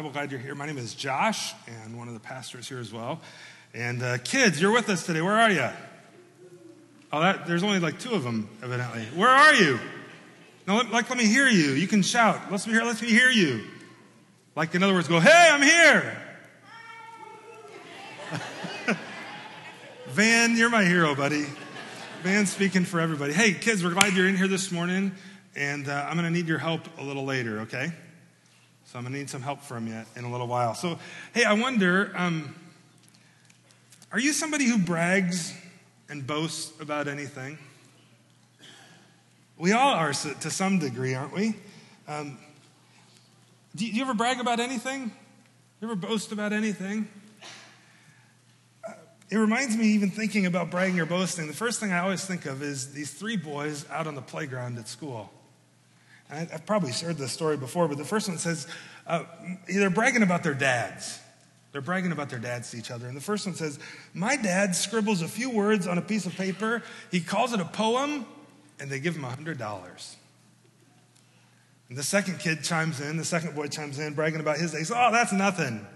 Bible. Glad you're here. My name is Josh, and one of the pastors here as well. And uh, kids, you're with us today. Where are you? Oh, that, there's only like two of them, evidently. Where are you? No, let, like, let me hear you. You can shout. Let's me hear. Let's me hear you. Like, in other words, go, "Hey, I'm here." Van, you're my hero, buddy. Van speaking for everybody. Hey, kids, we're glad you're in here this morning, and uh, I'm going to need your help a little later, okay? So I'm going to need some help from you in a little while. So, hey, I wonder um, are you somebody who brags and boasts about anything? We all are to some degree, aren't we? Um, do you ever brag about anything? You ever boast about anything? Uh, it reminds me, even thinking about bragging or boasting, the first thing I always think of is these three boys out on the playground at school. And I've probably shared this story before, but the first one says uh, they're bragging about their dads. They're bragging about their dads to each other. And the first one says, My dad scribbles a few words on a piece of paper, he calls it a poem, and they give him $100. And the second kid chimes in, the second boy chimes in, bragging about his day. Says, Oh, that's nothing.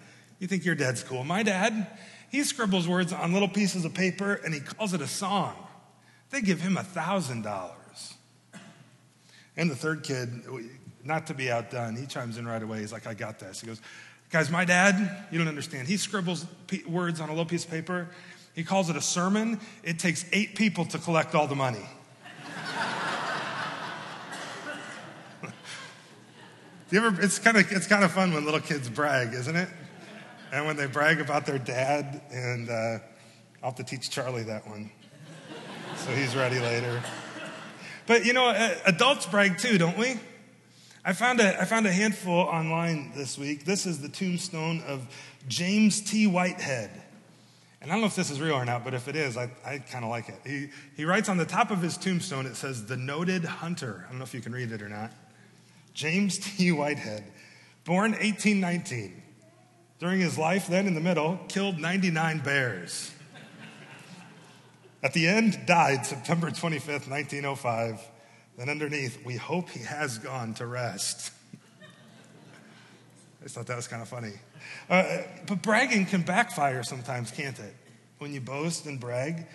You think your dad's cool. My dad, he scribbles words on little pieces of paper and he calls it a song. They give him a $1,000. And the third kid, not to be outdone, he chimes in right away. He's like, I got this. He goes, Guys, my dad, you don't understand. He scribbles words on a little piece of paper. He calls it a sermon. It takes eight people to collect all the money. You ever, it's kind of it's kind of fun when little kids brag, isn't it? And when they brag about their dad, and uh, I'll have to teach Charlie that one, so he's ready later. But you know, uh, adults brag too, don't we? I found a, I found a handful online this week. This is the tombstone of James T. Whitehead. And I don't know if this is real or not, but if it is, I, I kind of like it. He, he writes on the top of his tombstone, it says, The Noted Hunter. I don't know if you can read it or not. James T. Whitehead, born 1819. During his life, then in the middle, killed 99 bears. At the end, died September 25th, 1905. Then underneath, we hope he has gone to rest. I just thought that was kind of funny. Uh, but bragging can backfire sometimes, can't it? When you boast and brag.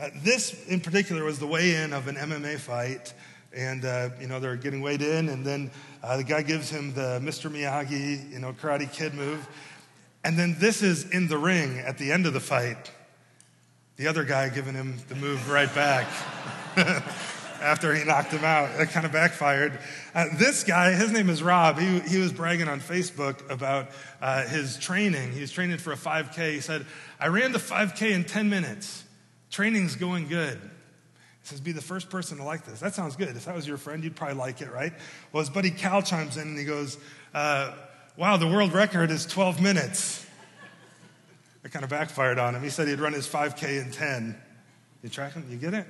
Uh, this, in particular, was the weigh in of an MMA fight. And, uh, you know, they're getting weighed in, and then uh, the guy gives him the Mr. Miyagi, you know, Karate Kid move. And then this is in the ring at the end of the fight. The other guy giving him the move right back after he knocked him out. That kind of backfired. Uh, this guy, his name is Rob. He, he was bragging on Facebook about uh, his training. He was training for a 5K. He said, I ran the 5K in 10 minutes. Training's going good. He says, Be the first person to like this. That sounds good. If that was your friend, you'd probably like it, right? Well, his buddy Cal chimes in and he goes, uh, Wow, the world record is 12 minutes. It kind of backfired on him. He said he'd run his 5K in 10. You tracking? You get it?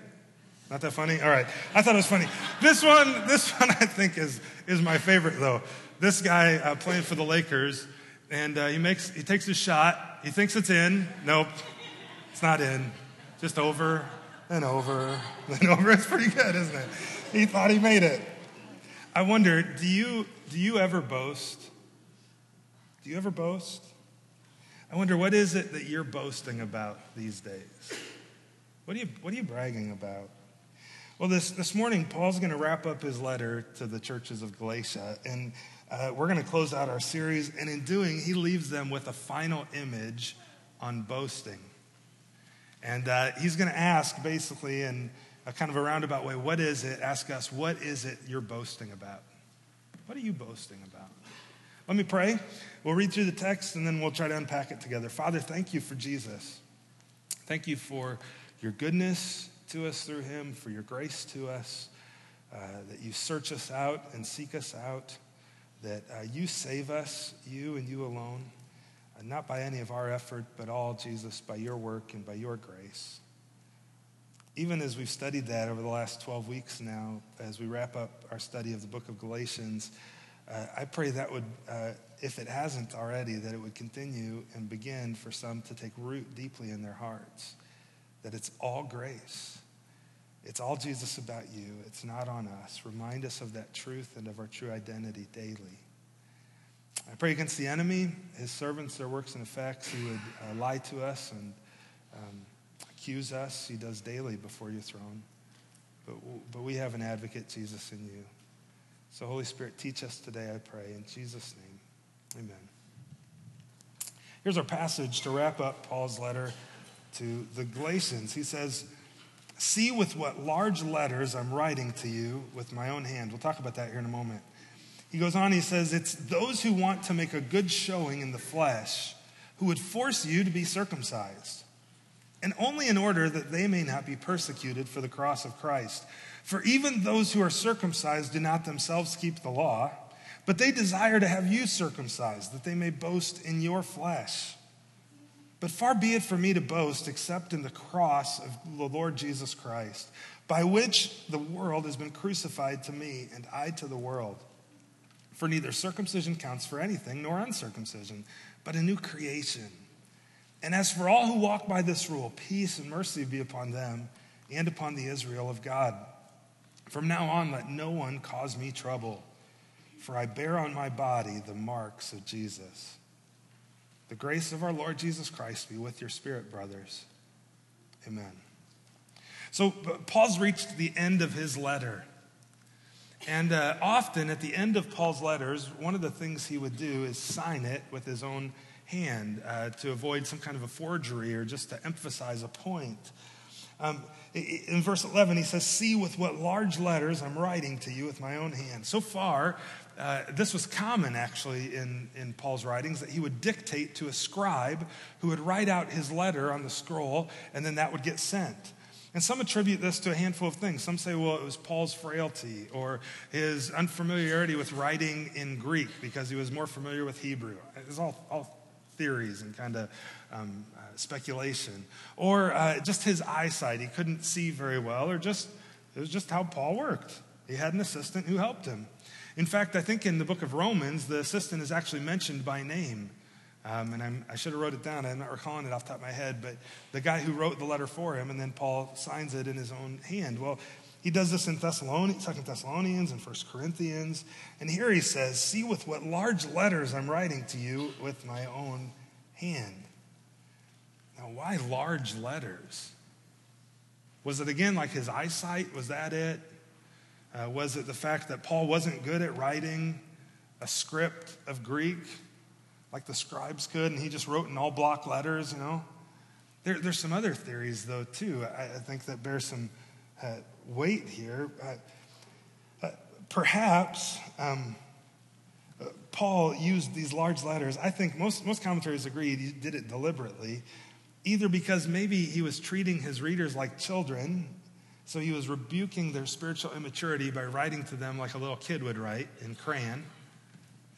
Not that funny? All right. I thought it was funny. This one, this one I think is, is my favorite though. This guy uh, playing for the Lakers, and uh, he makes, he takes his shot. He thinks it's in. Nope. It's not in. Just over and over and over. It's pretty good, isn't it? He thought he made it. I wonder, do you, do you ever boast? Do you ever boast? I wonder, what is it that you're boasting about these days? What are you, what are you bragging about? Well, this, this morning, Paul's going to wrap up his letter to the churches of Galatia, and uh, we're going to close out our series. And in doing, he leaves them with a final image on boasting. And uh, he's going to ask, basically, in a kind of a roundabout way, what is it? Ask us, what is it you're boasting about? What are you boasting about? Let me pray. We'll read through the text and then we'll try to unpack it together. Father, thank you for Jesus. Thank you for your goodness to us through him, for your grace to us, uh, that you search us out and seek us out, that uh, you save us, you and you alone, uh, not by any of our effort, but all, Jesus, by your work and by your grace. Even as we've studied that over the last 12 weeks now, as we wrap up our study of the book of Galatians, uh, I pray that would, uh, if it hasn't already, that it would continue and begin for some to take root deeply in their hearts. That it's all grace. It's all Jesus about you. It's not on us. Remind us of that truth and of our true identity daily. I pray against the enemy, his servants, their works and effects. He would uh, lie to us and um, accuse us. He does daily before your throne. But, but we have an advocate, Jesus, in you. So, Holy Spirit, teach us today, I pray. In Jesus' name, amen. Here's our passage to wrap up Paul's letter to the Galatians. He says, See with what large letters I'm writing to you with my own hand. We'll talk about that here in a moment. He goes on, he says, It's those who want to make a good showing in the flesh who would force you to be circumcised, and only in order that they may not be persecuted for the cross of Christ. For even those who are circumcised do not themselves keep the law, but they desire to have you circumcised, that they may boast in your flesh. But far be it from me to boast except in the cross of the Lord Jesus Christ, by which the world has been crucified to me, and I to the world. For neither circumcision counts for anything nor uncircumcision, but a new creation. And as for all who walk by this rule, peace and mercy be upon them and upon the Israel of God. From now on, let no one cause me trouble, for I bear on my body the marks of Jesus. The grace of our Lord Jesus Christ be with your spirit, brothers. Amen. So, Paul's reached the end of his letter. And uh, often at the end of Paul's letters, one of the things he would do is sign it with his own hand uh, to avoid some kind of a forgery or just to emphasize a point. Um, in verse 11, he says, See with what large letters I'm writing to you with my own hand. So far, uh, this was common actually in, in Paul's writings that he would dictate to a scribe who would write out his letter on the scroll, and then that would get sent. And some attribute this to a handful of things. Some say, well, it was Paul's frailty or his unfamiliarity with writing in Greek because he was more familiar with Hebrew. It's all, all theories and kind of um, speculation. Or uh, just his eyesight. He couldn't see very well, or just it was just how Paul worked. He had an assistant who helped him. In fact, I think in the book of Romans, the assistant is actually mentioned by name. Um, and I'm, i should have wrote it down. I'm not recalling it off the top of my head, but the guy who wrote the letter for him, and then Paul signs it in his own hand. Well, he does this in Thessalonians, Second Thessalonians and First Corinthians. And here he says, See with what large letters I'm writing to you with my own hand. Now, why large letters? Was it again like his eyesight? Was that it? Uh, was it the fact that Paul wasn't good at writing a script of Greek? like the scribes could, and he just wrote in all block letters, you know. There, there's some other theories, though, too, I, I think that bear some uh, weight here. Uh, perhaps um, uh, Paul used these large letters. I think most, most commentaries agree he did it deliberately, either because maybe he was treating his readers like children, so he was rebuking their spiritual immaturity by writing to them like a little kid would write in crayon,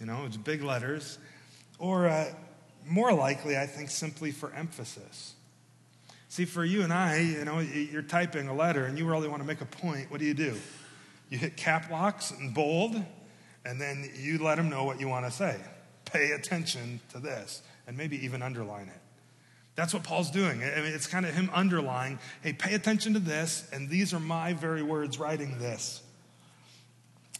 you know, it's big letters. Or uh, more likely, I think, simply for emphasis. See, for you and I, you know, you're typing a letter and you really want to make a point. What do you do? You hit cap locks and bold, and then you let them know what you want to say. Pay attention to this, and maybe even underline it. That's what Paul's doing. I mean, it's kind of him underlying, hey, pay attention to this, and these are my very words writing this.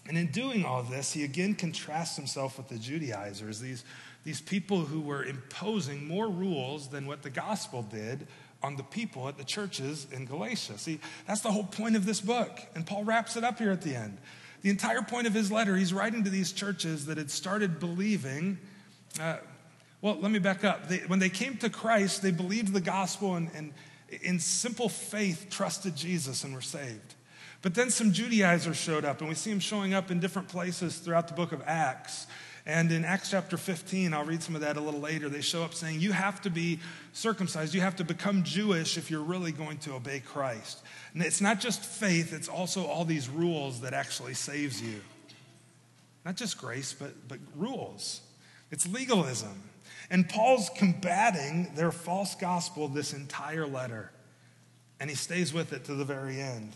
And in doing all this, he again contrasts himself with the Judaizers, these these people who were imposing more rules than what the gospel did on the people at the churches in Galatia. See, that's the whole point of this book. And Paul wraps it up here at the end. The entire point of his letter, he's writing to these churches that had started believing. Uh, well, let me back up. They, when they came to Christ, they believed the gospel and, and in simple faith trusted Jesus and were saved. But then some Judaizers showed up, and we see them showing up in different places throughout the book of Acts. And in Acts chapter 15, I'll read some of that a little later, they show up saying, You have to be circumcised. You have to become Jewish if you're really going to obey Christ. And it's not just faith, it's also all these rules that actually saves you. Not just grace, but, but rules. It's legalism. And Paul's combating their false gospel this entire letter. And he stays with it to the very end.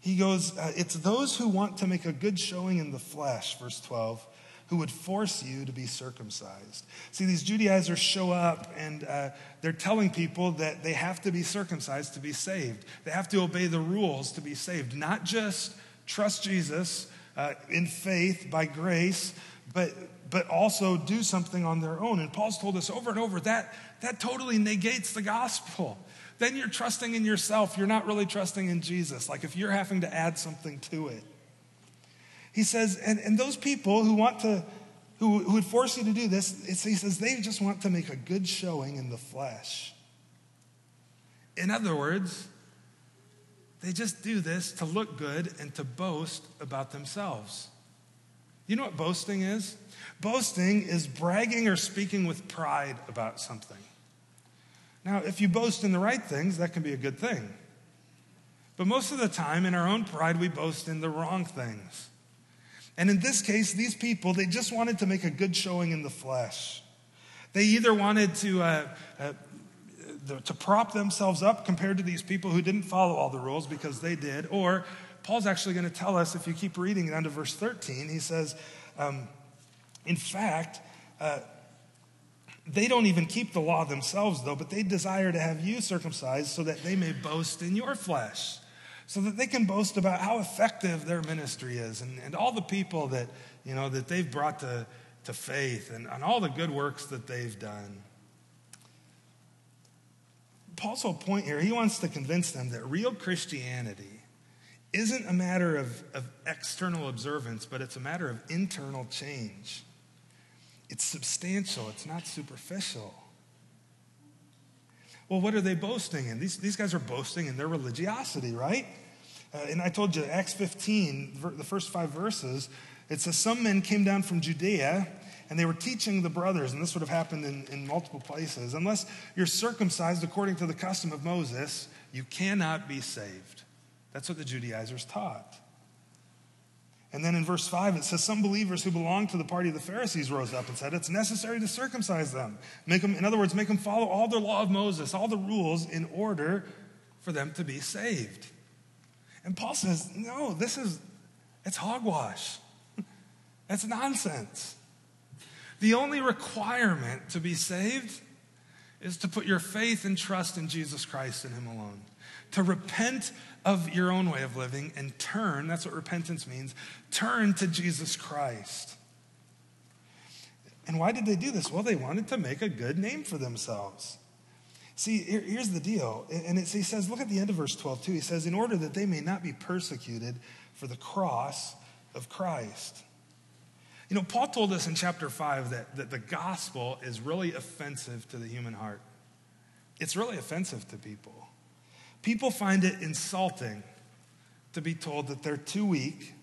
He goes, uh, It's those who want to make a good showing in the flesh, verse 12 who would force you to be circumcised. See, these Judaizers show up and uh, they're telling people that they have to be circumcised to be saved. They have to obey the rules to be saved, not just trust Jesus uh, in faith by grace, but, but also do something on their own. And Paul's told us over and over that that totally negates the gospel. Then you're trusting in yourself. You're not really trusting in Jesus. Like if you're having to add something to it. He says, and, and those people who want to, who, who would force you to do this, he says they just want to make a good showing in the flesh. In other words, they just do this to look good and to boast about themselves. You know what boasting is? Boasting is bragging or speaking with pride about something. Now, if you boast in the right things, that can be a good thing. But most of the time, in our own pride, we boast in the wrong things. And in this case, these people, they just wanted to make a good showing in the flesh. They either wanted to, uh, uh, to prop themselves up compared to these people who didn't follow all the rules because they did, or Paul's actually going to tell us, if you keep reading down to verse 13, he says, um, in fact, uh, they don't even keep the law themselves, though, but they desire to have you circumcised so that they may boast in your flesh, so that they can boast about how effective their ministry is and, and all the people that, you know, that they've brought to, to faith and, and all the good works that they've done. Paul's whole point here, he wants to convince them that real Christianity isn't a matter of, of external observance, but it's a matter of internal change. It's substantial, it's not superficial. Well, what are they boasting in? These, these guys are boasting in their religiosity, right? Uh, and I told you, Acts 15, the first five verses, it says, Some men came down from Judea and they were teaching the brothers, and this would have happened in, in multiple places. Unless you're circumcised according to the custom of Moses, you cannot be saved. That's what the Judaizers taught. And then in verse 5, it says, Some believers who belonged to the party of the Pharisees rose up and said, It's necessary to circumcise them. Make them, in other words, make them follow all the law of Moses, all the rules, in order for them to be saved. And Paul says, No, this is, it's hogwash. That's nonsense. The only requirement to be saved is to put your faith and trust in Jesus Christ and Him alone. To repent of your own way of living and turn, that's what repentance means, turn to Jesus Christ. And why did they do this? Well, they wanted to make a good name for themselves. See, here's the deal. And he says, look at the end of verse 12, too. He says, in order that they may not be persecuted for the cross of Christ. You know, Paul told us in chapter 5 that, that the gospel is really offensive to the human heart. It's really offensive to people. People find it insulting to be told that they're too weak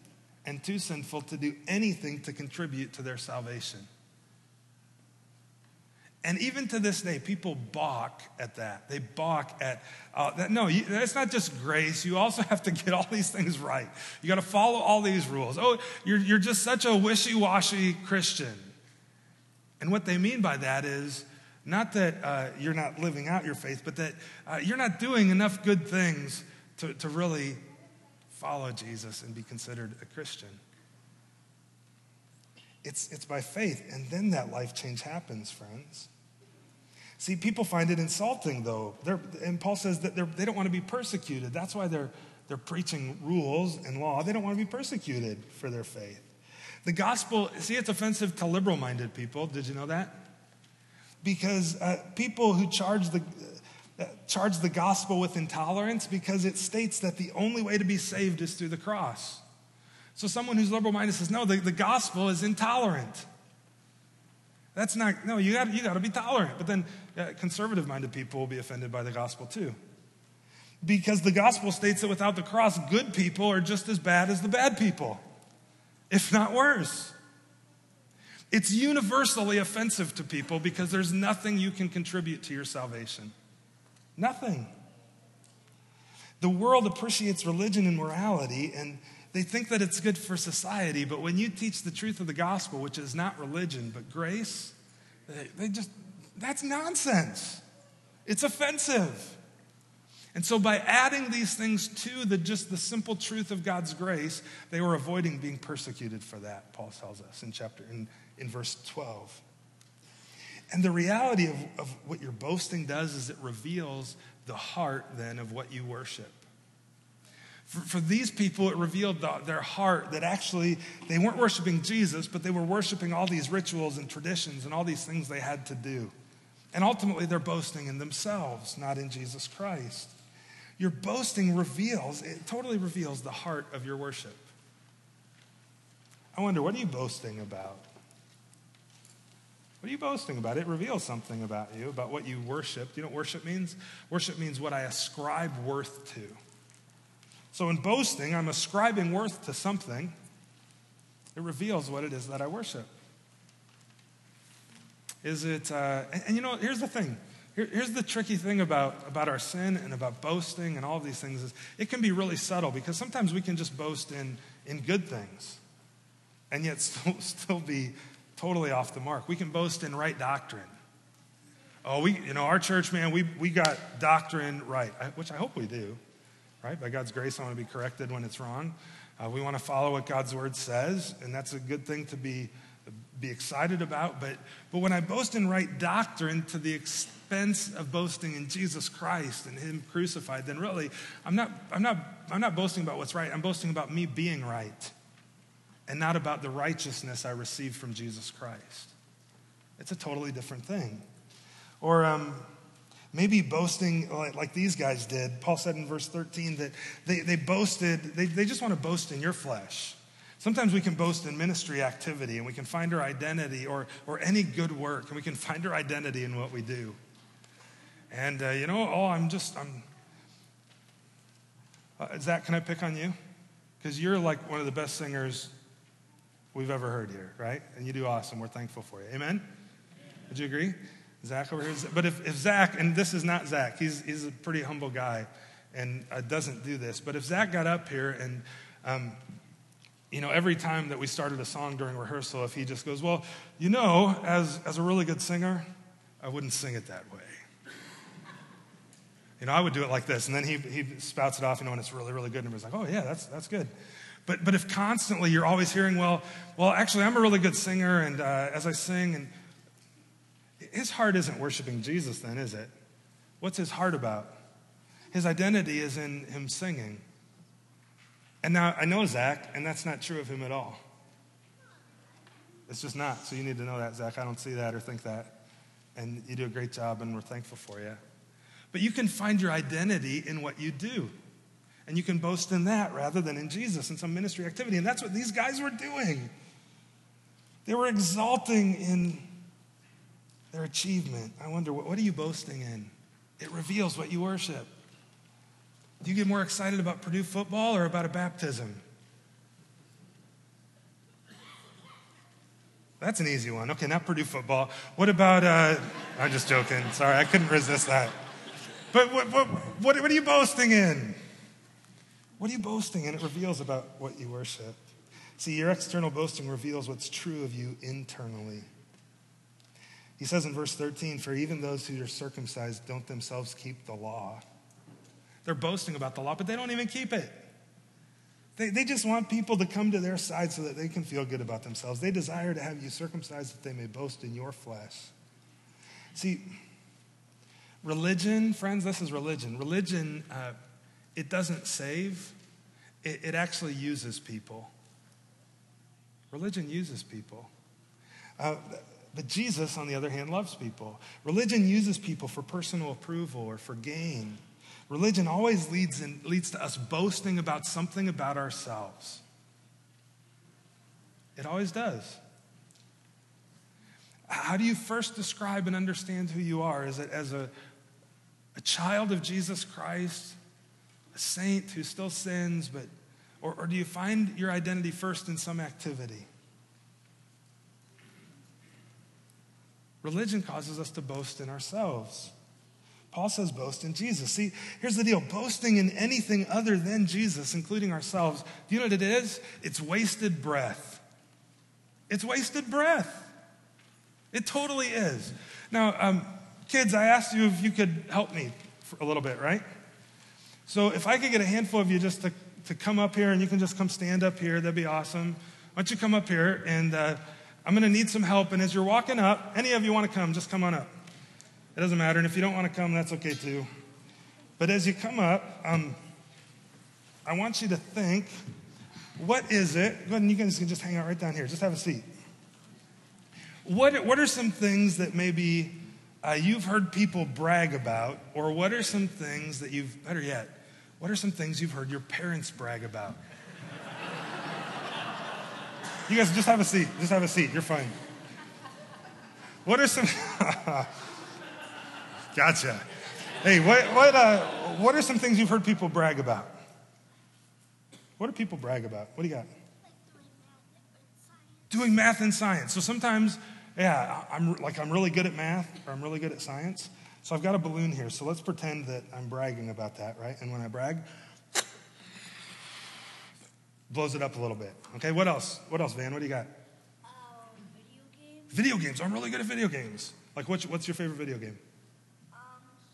and too sinful to do anything to contribute to their salvation. And even to this day, people balk at that. They balk at uh, that. No, you, it's not just grace. You also have to get all these things right. You got to follow all these rules. Oh, you're, you're just such a wishy washy Christian. And what they mean by that is not that uh, you're not living out your faith, but that uh, you're not doing enough good things to, to really follow Jesus and be considered a Christian. It's, it's by faith, and then that life change happens, friends. See, people find it insulting, though. They're, and Paul says that they don't want to be persecuted. That's why they're, they're preaching rules and law. They don't want to be persecuted for their faith. The gospel, see, it's offensive to liberal minded people. Did you know that? Because uh, people who charge the, uh, charge the gospel with intolerance because it states that the only way to be saved is through the cross. So someone who's liberal minded says, no, the, the gospel is intolerant. That's not, no, you got you to be tolerant. But then uh, conservative minded people will be offended by the gospel too. Because the gospel states that without the cross, good people are just as bad as the bad people, if not worse. It's universally offensive to people because there's nothing you can contribute to your salvation. Nothing. The world appreciates religion and morality, and they think that it's good for society, but when you teach the truth of the gospel, which is not religion, but grace, they just, that's nonsense. It's offensive. And so, by adding these things to the, just the simple truth of God's grace, they were avoiding being persecuted for that, Paul tells us in chapter in, in verse 12. And the reality of, of what your boasting does is it reveals the heart then of what you worship. For, for these people, it revealed the, their heart that actually they weren't worshiping Jesus, but they were worshiping all these rituals and traditions and all these things they had to do. And ultimately, they're boasting in themselves, not in Jesus Christ. Your boasting reveals, it totally reveals the heart of your worship. I wonder, what are you boasting about? What are you boasting about? It reveals something about you, about what you worship. Do you know what worship means? Worship means what I ascribe worth to. So in boasting, I'm ascribing worth to something. It reveals what it is that I worship. Is it, uh, and, and, you know, here's the thing. Here, here's the tricky thing about, about our sin and about boasting and all of these things is it can be really subtle because sometimes we can just boast in, in good things and yet still, still be totally off the mark. We can boast in right doctrine. Oh, we, you know, our church, man, we, we got doctrine right, which I hope we do, right? By God's grace, I want to be corrected when it's wrong. Uh, we want to follow what God's word says, and that's a good thing to be, be excited about. But, but when I boast in right doctrine to the expense of boasting in Jesus Christ and Him crucified, then really, I'm not, I'm not, I'm not boasting about what's right. I'm boasting about me being right and not about the righteousness I received from Jesus Christ. It's a totally different thing. Or um, maybe boasting like, like, these guys did. Paul said in verse 13 that they, they boasted, they, they just want to boast in your flesh. Sometimes we can boast in ministry activity and we can find our identity or, or any good work and we can find our identity in what we do. And, uh, you know, oh, I'm just, I'm, uh, Zach, can I pick on you? Because you're like one of the best singers we've ever heard here, right? And you do awesome. We're thankful for you. Amen? Would you agree? Zach over here. But if, if Zach, and this is not Zach, he's, he's a pretty humble guy and uh, doesn't do this. But if Zach got up here and, um, you know, every time that we started a song during rehearsal, if he just goes, Well, you know, as, as a really good singer, I wouldn't sing it that way. You know, I would do it like this. And then he, he spouts it off, you know, and it's really, really good. And everybody's like, Oh, yeah, that's, that's good. But, but if constantly you're always hearing, well, well, actually, I'm a really good singer, and uh, as I sing, and his heart isn't worshiping Jesus, then, is it? What's his heart about? His identity is in him singing. And now I know Zach, and that's not true of him at all. It's just not. So you need to know that, Zach. I don't see that or think that. And you do a great job, and we're thankful for you. But you can find your identity in what you do. And you can boast in that rather than in Jesus and some ministry activity. And that's what these guys were doing. They were exalting in their achievement. I wonder, what, what are you boasting in? It reveals what you worship. Do you get more excited about Purdue football or about a baptism? That's an easy one. Okay, not Purdue football. What about, uh, I'm just joking. Sorry, I couldn't resist that. But what, what, what, what are you boasting in? What are you boasting? And it reveals about what you worship. See, your external boasting reveals what's true of you internally. He says in verse 13, For even those who are circumcised don't themselves keep the law. They're boasting about the law, but they don't even keep it. They, they just want people to come to their side so that they can feel good about themselves. They desire to have you circumcised that they may boast in your flesh. See, religion, friends, this is religion. Religion uh, it doesn't save, it, it actually uses people. Religion uses people. Uh, but Jesus, on the other hand, loves people. Religion uses people for personal approval or for gain. Religion always leads, in, leads to us boasting about something about ourselves. It always does. How do you first describe and understand who you are? Is it as a, a child of Jesus Christ? Saint who still sins, but, or, or do you find your identity first in some activity? Religion causes us to boast in ourselves. Paul says, boast in Jesus. See, here's the deal boasting in anything other than Jesus, including ourselves, do you know what it is? It's wasted breath. It's wasted breath. It totally is. Now, um, kids, I asked you if you could help me for a little bit, right? So if I could get a handful of you just to, to come up here and you can just come stand up here, that'd be awesome. Why don't you come up here and uh, I'm going to need some help. And as you're walking up, any of you want to come, just come on up. It doesn't matter. And if you don't want to come, that's okay too. But as you come up, um, I want you to think what is it? Go ahead and you guys can just hang out right down here. Just have a seat. What, what are some things that maybe uh, you've heard people brag about, or what are some things that you've, better yet, what are some things you've heard your parents brag about? you guys just have a seat. Just have a seat. You're fine. What are some, gotcha. Hey, what, what, uh, what are some things you've heard people brag about? What do people brag about? What do you got? Doing math and science. So sometimes, yeah, I'm like I'm really good at math or I'm really good at science. So I've got a balloon here. So let's pretend that I'm bragging about that, right? And when I brag, blows it up a little bit. Okay, what else? What else, Van? What do you got? Um, video games. Video games. I'm really good at video games. Like, what's, what's your favorite video game? Um,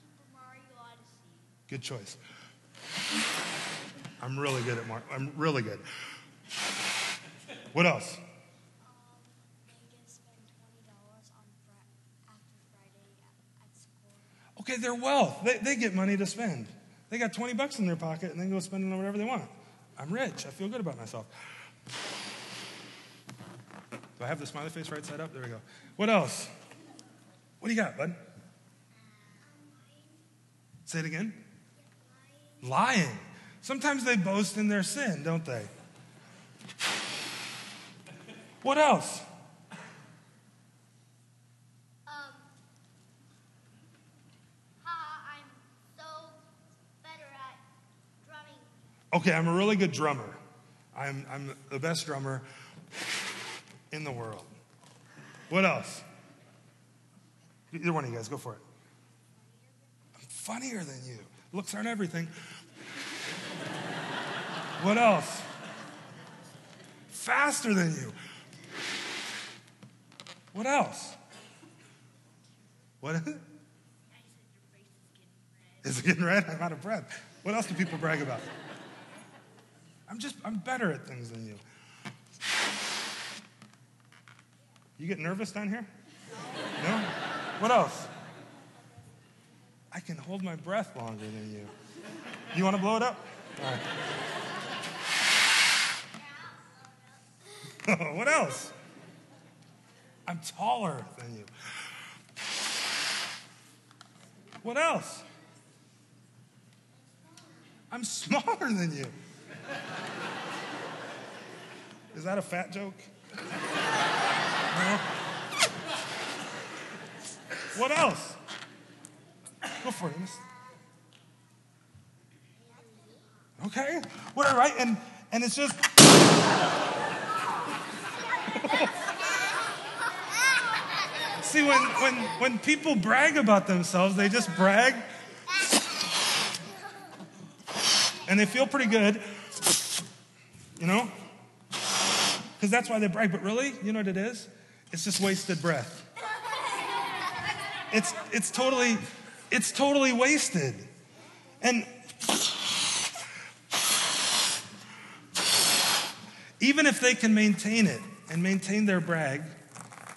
Super Mario Odyssey. Good choice. I'm really good at Mar. I'm really good. What else? Um, they get spend twenty dollars on fri- after Friday at, at school. Okay, they're wealth. They, they get money to spend. They got 20 bucks in their pocket and they go spend it on whatever they want. I'm rich. I feel good about myself. Do I have the smiley face right side up? There we go. What else? What do you got, bud? Say it again. Lying. Sometimes they boast in their sin, don't they? What else? Um, ha, I'm so better at drumming. Okay, I'm a really good drummer. I'm, I'm the best drummer in the world. What else? Either one of you guys, go for it. I'm funnier than you. Looks aren't everything. What else? Faster than you. What else? What is it? Is it getting red? I'm out of breath. What else do people brag about? I'm just, I'm better at things than you. You get nervous down here? No? What else? I can hold my breath longer than you. You want to blow it up? All right. what else? I'm taller than you. What else? I'm smaller than you. Is that a fat joke? No? What else? Go for it. Okay. What all right? And and it's just See when when when people brag about themselves, they just brag and they feel pretty good. You know? Because that's why they brag. But really, you know what it is? It's just wasted breath. It's, it's totally, it's totally wasted. And even if they can maintain it and maintain their brag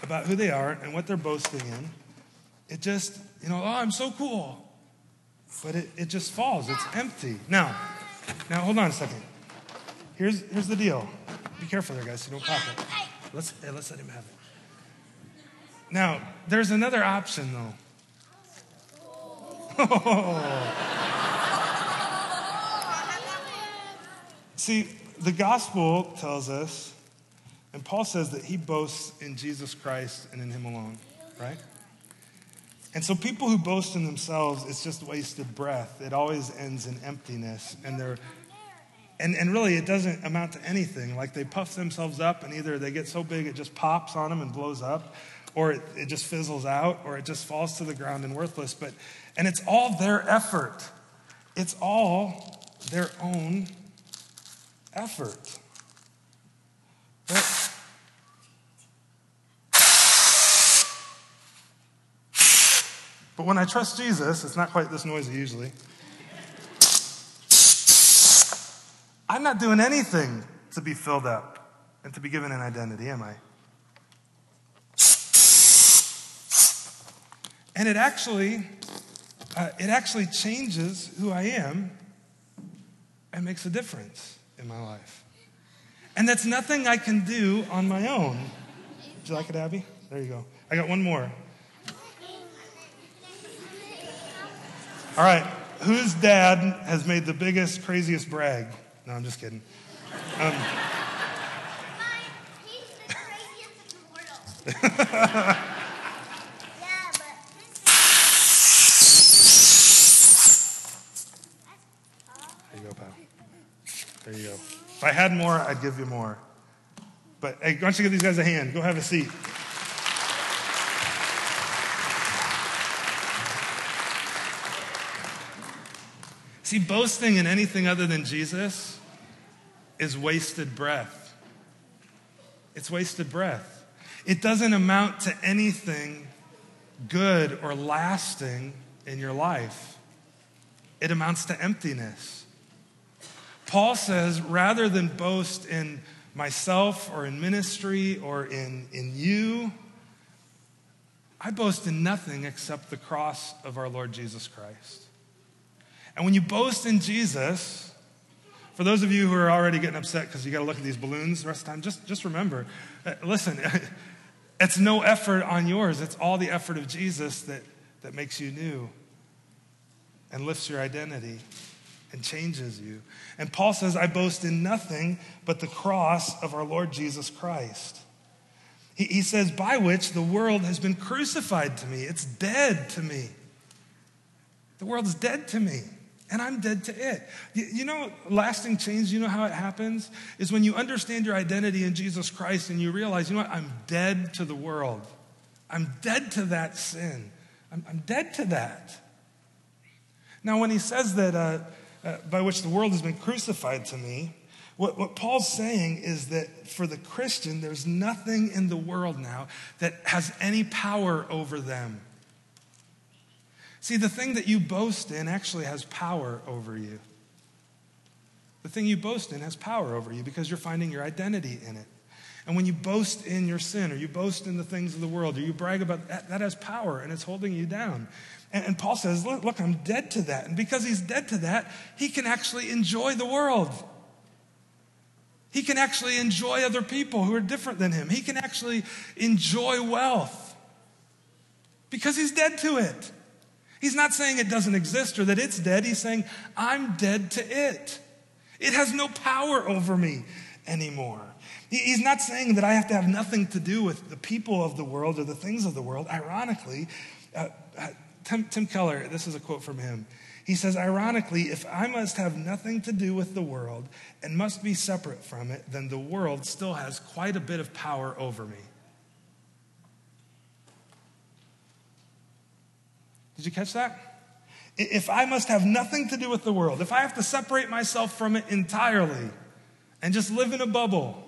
about who they are and what they're boasting in, it just, you know, oh, I'm so cool. But it, it just falls. It's empty. Now, now hold on a second. Here's, here's the deal. Be careful there, guys, so you don't pop it. Let's, let's let him have it. Now, there's another option, though. See, the gospel tells us, and Paul says that he boasts in Jesus Christ and in him alone, right? And so people who boast in themselves, it's just wasted breath. It always ends in emptiness, and they're and, and really, it doesn't amount to anything. Like they puff themselves up, and either they get so big it just pops on them and blows up, or it, it just fizzles out, or it just falls to the ground and worthless. But, and it's all their effort, it's all their own effort. But, but when I trust Jesus, it's not quite this noisy usually. I'm not doing anything to be filled up and to be given an identity, am I? And it actually, uh, it actually changes who I am and makes a difference in my life. And that's nothing I can do on my own. Would you like it, Abby? There you go. I got one more. All right. Whose dad has made the biggest, craziest brag? No, I'm just kidding. Um, He's the craziest in the world. yeah, there you go, pal. There you go. If I had more, I'd give you more. But hey, why don't you give these guys a hand? Go have a seat. See, boasting in anything other than Jesus is wasted breath. It's wasted breath. It doesn't amount to anything good or lasting in your life, it amounts to emptiness. Paul says, rather than boast in myself or in ministry or in, in you, I boast in nothing except the cross of our Lord Jesus Christ. And when you boast in Jesus, for those of you who are already getting upset because you got to look at these balloons the rest of the time, just, just remember uh, listen, it's no effort on yours, it's all the effort of Jesus that, that makes you new and lifts your identity and changes you. And Paul says, I boast in nothing but the cross of our Lord Jesus Christ. He, he says, by which the world has been crucified to me. It's dead to me. The world's dead to me, and I'm dead to it. You, know, lasting change, you know how it happens? Is when you understand your identity in Jesus Christ and you realize, you know what? I'm dead to the world. I'm dead to that sin. I'm, I'm dead to that. Now, when he says that, uh, uh, by which the world has been crucified to me, what, what Paul's saying is that for the Christian, there's nothing in the world now that has any power over them. See, the thing that you boast in actually has power over you. The thing you boast in has power over you because you're finding your identity in it. And when you boast in your sin or you boast in the things of the world or you brag about that, that has power and it's holding you down. And, and Paul says, look, look, I'm dead to that. And because he's dead to that, he can actually enjoy the world. He can actually enjoy other people who are different than him. He can actually enjoy wealth because he's dead to it. He's not saying it doesn't exist or that it's dead. He's saying, I'm dead to it. It has no power over me anymore. He's not saying that I have to have nothing to do with the people of the world or the things of the world. Ironically, uh, uh Tim, Tim Keller, this is a quote from him. He says, ironically, if I must have nothing to do with the world and must be separate from it, then the world still has quite a bit of power over me. Did you catch that? If I must have nothing to do with the world, if I have to separate myself from it entirely and just live in a bubble,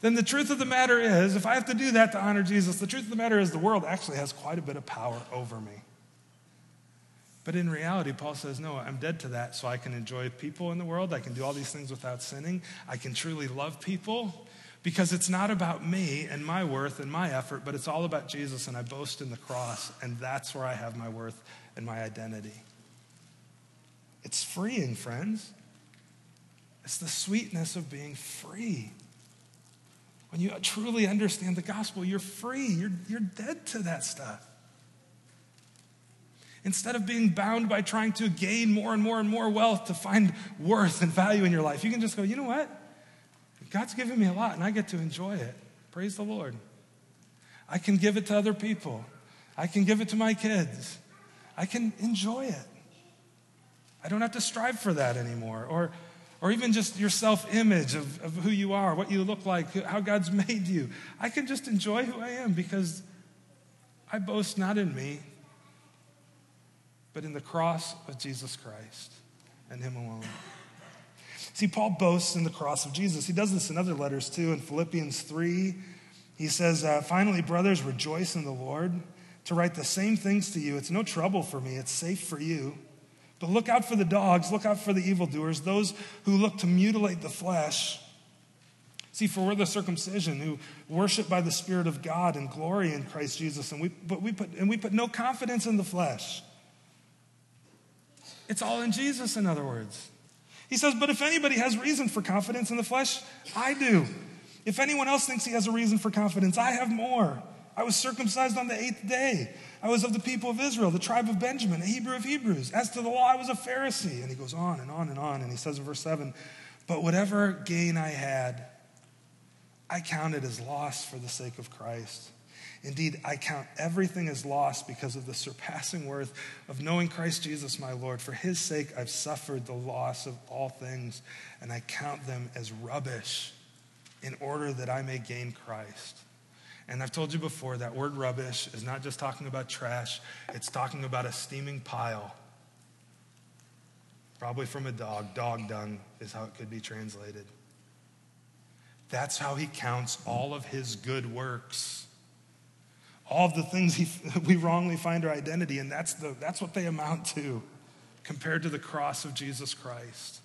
then the truth of the matter is, if I have to do that to honor Jesus, the truth of the matter is the world actually has quite a bit of power over me. But in reality, Paul says, No, I'm dead to that, so I can enjoy people in the world. I can do all these things without sinning. I can truly love people because it's not about me and my worth and my effort, but it's all about Jesus, and I boast in the cross, and that's where I have my worth and my identity. It's freeing, friends. It's the sweetness of being free. When you truly understand the gospel, you're free. You're, you're dead to that stuff. Instead of being bound by trying to gain more and more and more wealth to find worth and value in your life, you can just go, you know what? God's given me a lot and I get to enjoy it. Praise the Lord. I can give it to other people. I can give it to my kids. I can enjoy it. I don't have to strive for that anymore. Or, or even just your self image of, of who you are, what you look like, how God's made you. I can just enjoy who I am because I boast not in me, but in the cross of Jesus Christ and Him alone. See, Paul boasts in the cross of Jesus. He does this in other letters too. In Philippians 3, he says, uh, Finally, brothers, rejoice in the Lord. To write the same things to you, it's no trouble for me, it's safe for you. But look out for the dogs, look out for the evildoers, those who look to mutilate the flesh. See, for we're the circumcision who worship by the Spirit of God and glory in Christ Jesus, and we, but we put, and we put no confidence in the flesh. It's all in Jesus, in other words. He says, But if anybody has reason for confidence in the flesh, I do. If anyone else thinks he has a reason for confidence, I have more. I was circumcised on the eighth day. I was of the people of Israel, the tribe of Benjamin, a Hebrew of Hebrews. As to the law, I was a Pharisee. And he goes on and on and on. And he says in verse 7 But whatever gain I had, I counted as loss for the sake of Christ. Indeed, I count everything as loss because of the surpassing worth of knowing Christ Jesus my Lord. For his sake, I've suffered the loss of all things, and I count them as rubbish in order that I may gain Christ. And I've told you before that word rubbish is not just talking about trash, it's talking about a steaming pile. Probably from a dog. Dog dung is how it could be translated. That's how he counts all of his good works. All of the things he, we wrongly find our identity, and that's, the, that's what they amount to compared to the cross of Jesus Christ.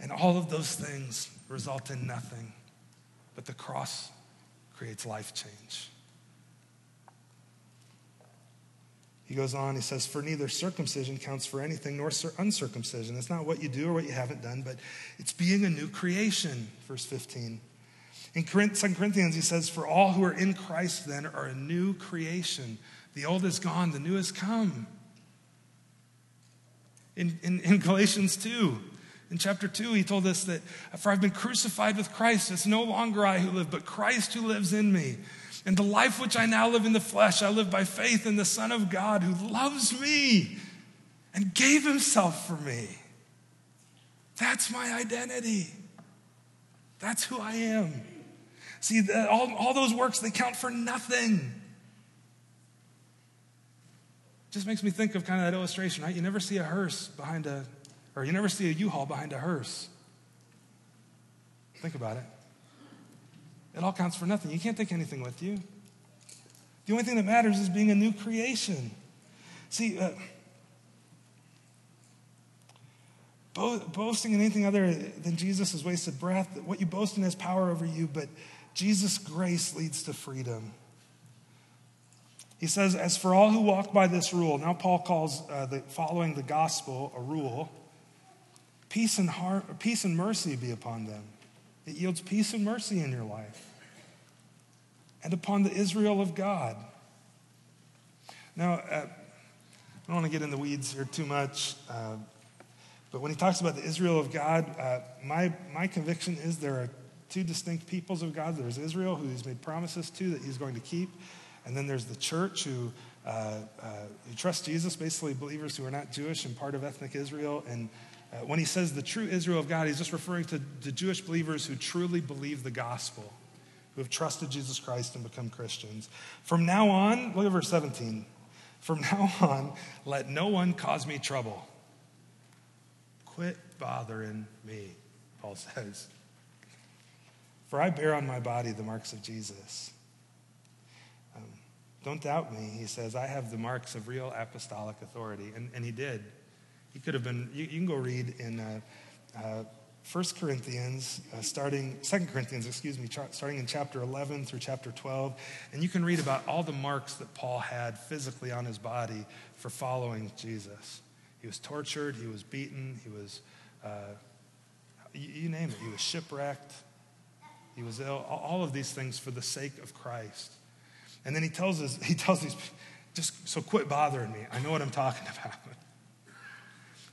And all of those things result in nothing, but the cross creates life change. He goes on, he says, For neither circumcision counts for anything nor uncircumcision. It's not what you do or what you haven't done, but it's being a new creation, verse 15. In 2 Corinthians, he says, For all who are in Christ then are a new creation. The old is gone, the new has come. In, in, in Galatians 2, in chapter 2, he told us that, For I've been crucified with Christ, it's no longer I who live, but Christ who lives in me. And the life which I now live in the flesh, I live by faith in the Son of God who loves me and gave himself for me. That's my identity. That's who I am. See, the, all, all those works, they count for nothing. Just makes me think of kind of that illustration, right? You never see a hearse behind a, or you never see a U-Haul behind a hearse. Think about it. It all counts for nothing. You can't take anything with you. The only thing that matters is being a new creation. See, uh, bo- boasting in anything other than Jesus is wasted breath. What you boast in has power over you, but Jesus' grace leads to freedom. He says, As for all who walk by this rule, now Paul calls uh, the, following the gospel a rule, peace and, heart, peace and mercy be upon them. It yields peace and mercy in your life and upon the Israel of God. Now, uh, I don't want to get in the weeds here too much, uh, but when he talks about the Israel of God, uh, my, my conviction is there are two distinct peoples of God. There's Israel, who he's made promises to that he's going to keep, and then there's the church, who, uh, uh, who trust Jesus, basically believers who are not Jewish and part of ethnic Israel. And uh, when he says the true Israel of God, he's just referring to the Jewish believers who truly believe the gospel, who have trusted Jesus Christ and become Christians. From now on, look at verse 17. From now on, let no one cause me trouble. Quit bothering me, Paul says. For I bear on my body the marks of Jesus. Um, don't doubt me, he says. I have the marks of real apostolic authority. And, and he did. He could have been, you, you can go read in uh, uh, 1 Corinthians, uh, starting, 2 Corinthians, excuse me, starting in chapter 11 through chapter 12. And you can read about all the marks that Paul had physically on his body for following Jesus. He was tortured, he was beaten, he was, uh, you, you name it, he was shipwrecked, he was ill, all of these things for the sake of Christ. And then he tells us, he tells these, just so quit bothering me. I know what I'm talking about.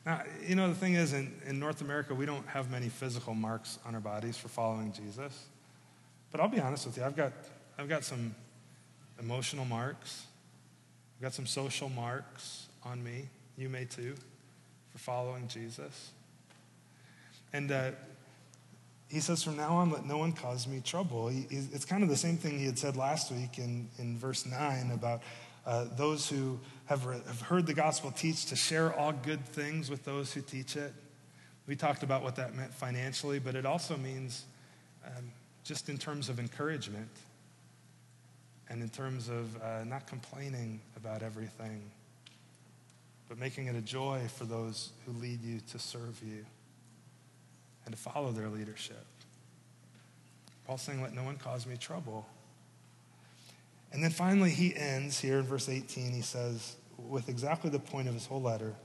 Now, you know, the thing is, in, in North America, we don't have many physical marks on our bodies for following Jesus. But I'll be honest with you, I've got, I've got some emotional marks, I've got some social marks on me. You may too, for following Jesus. And uh, he says, From now on, let no one cause me trouble. He, it's kind of the same thing he had said last week in, in verse 9 about uh, those who have, re- have heard the gospel teach to share all good things with those who teach it. We talked about what that meant financially, but it also means um, just in terms of encouragement and in terms of uh, not complaining about everything, but making it a joy for those who lead you to serve you and to follow their leadership. Paul's saying, Let no one cause me trouble. And then finally, he ends here in verse 18. He says, with exactly the point of his whole letter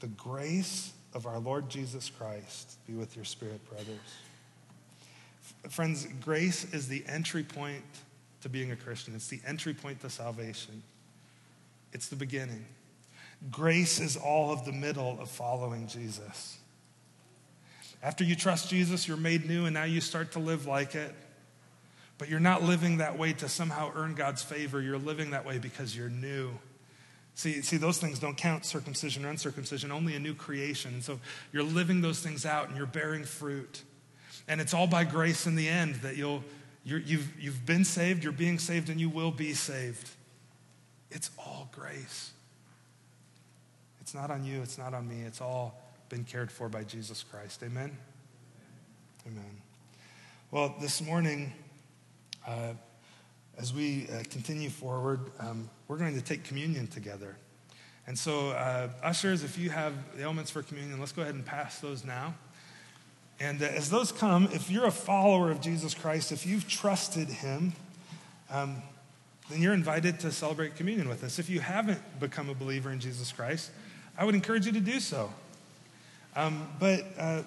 The grace of our Lord Jesus Christ be with your spirit, brothers. Friends, grace is the entry point to being a Christian, it's the entry point to salvation, it's the beginning. Grace is all of the middle of following Jesus. After you trust Jesus, you're made new, and now you start to live like it. But you're not living that way to somehow earn God's favor. You're living that way because you're new. See, see, those things don't count circumcision or uncircumcision, only a new creation. So you're living those things out and you're bearing fruit. And it's all by grace in the end that you'll, you you've, you've been saved, you're being saved, and you will be saved. It's all grace. It's not on you, it's not on me, it's all been cared for by Jesus Christ. Amen? Amen. Well, this morning, uh, as we uh, continue forward, um, we're going to take communion together. And so, uh, ushers, if you have the elements for communion, let's go ahead and pass those now. And uh, as those come, if you're a follower of Jesus Christ, if you've trusted him, um, then you're invited to celebrate communion with us. If you haven't become a believer in Jesus Christ, I would encourage you to do so. Um, but, uh,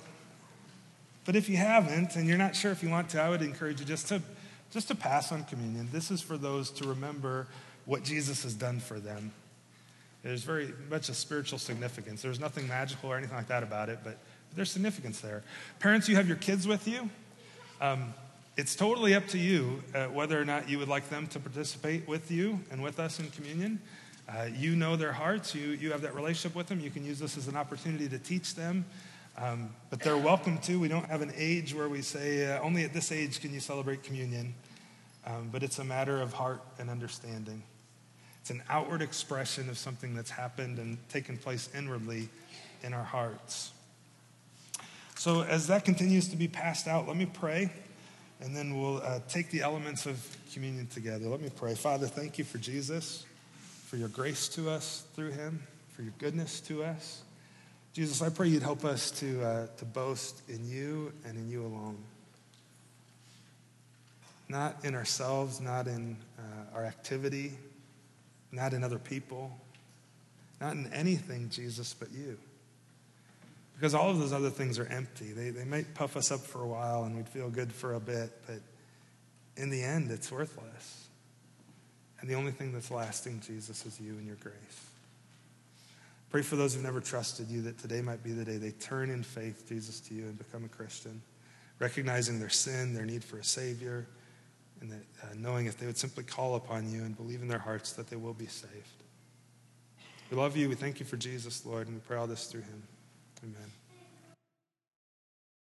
but if you haven't and you're not sure if you want to, I would encourage you just to just to pass on communion. This is for those to remember what Jesus has done for them. There's very much a spiritual significance. There's nothing magical or anything like that about it, but there's significance there. Parents, you have your kids with you. Um, it's totally up to you uh, whether or not you would like them to participate with you and with us in communion. Uh, you know their hearts, you, you have that relationship with them. You can use this as an opportunity to teach them. Um, but they're welcome to. We don't have an age where we say, uh, only at this age can you celebrate communion. Um, but it's a matter of heart and understanding. It's an outward expression of something that's happened and taken place inwardly in our hearts. So, as that continues to be passed out, let me pray, and then we'll uh, take the elements of communion together. Let me pray. Father, thank you for Jesus, for your grace to us through him, for your goodness to us. Jesus, I pray you'd help us to, uh, to boast in you and in you alone. Not in ourselves, not in uh, our activity, not in other people, not in anything, Jesus, but you. Because all of those other things are empty. They, they might puff us up for a while and we'd feel good for a bit, but in the end, it's worthless. And the only thing that's lasting, Jesus, is you and your grace. Pray for those who've never trusted you that today might be the day they turn in faith, Jesus, to you and become a Christian, recognizing their sin, their need for a Savior, and that uh, knowing if they would simply call upon you and believe in their hearts that they will be saved. We love you. We thank you for Jesus, Lord, and we pray all this through him. Amen.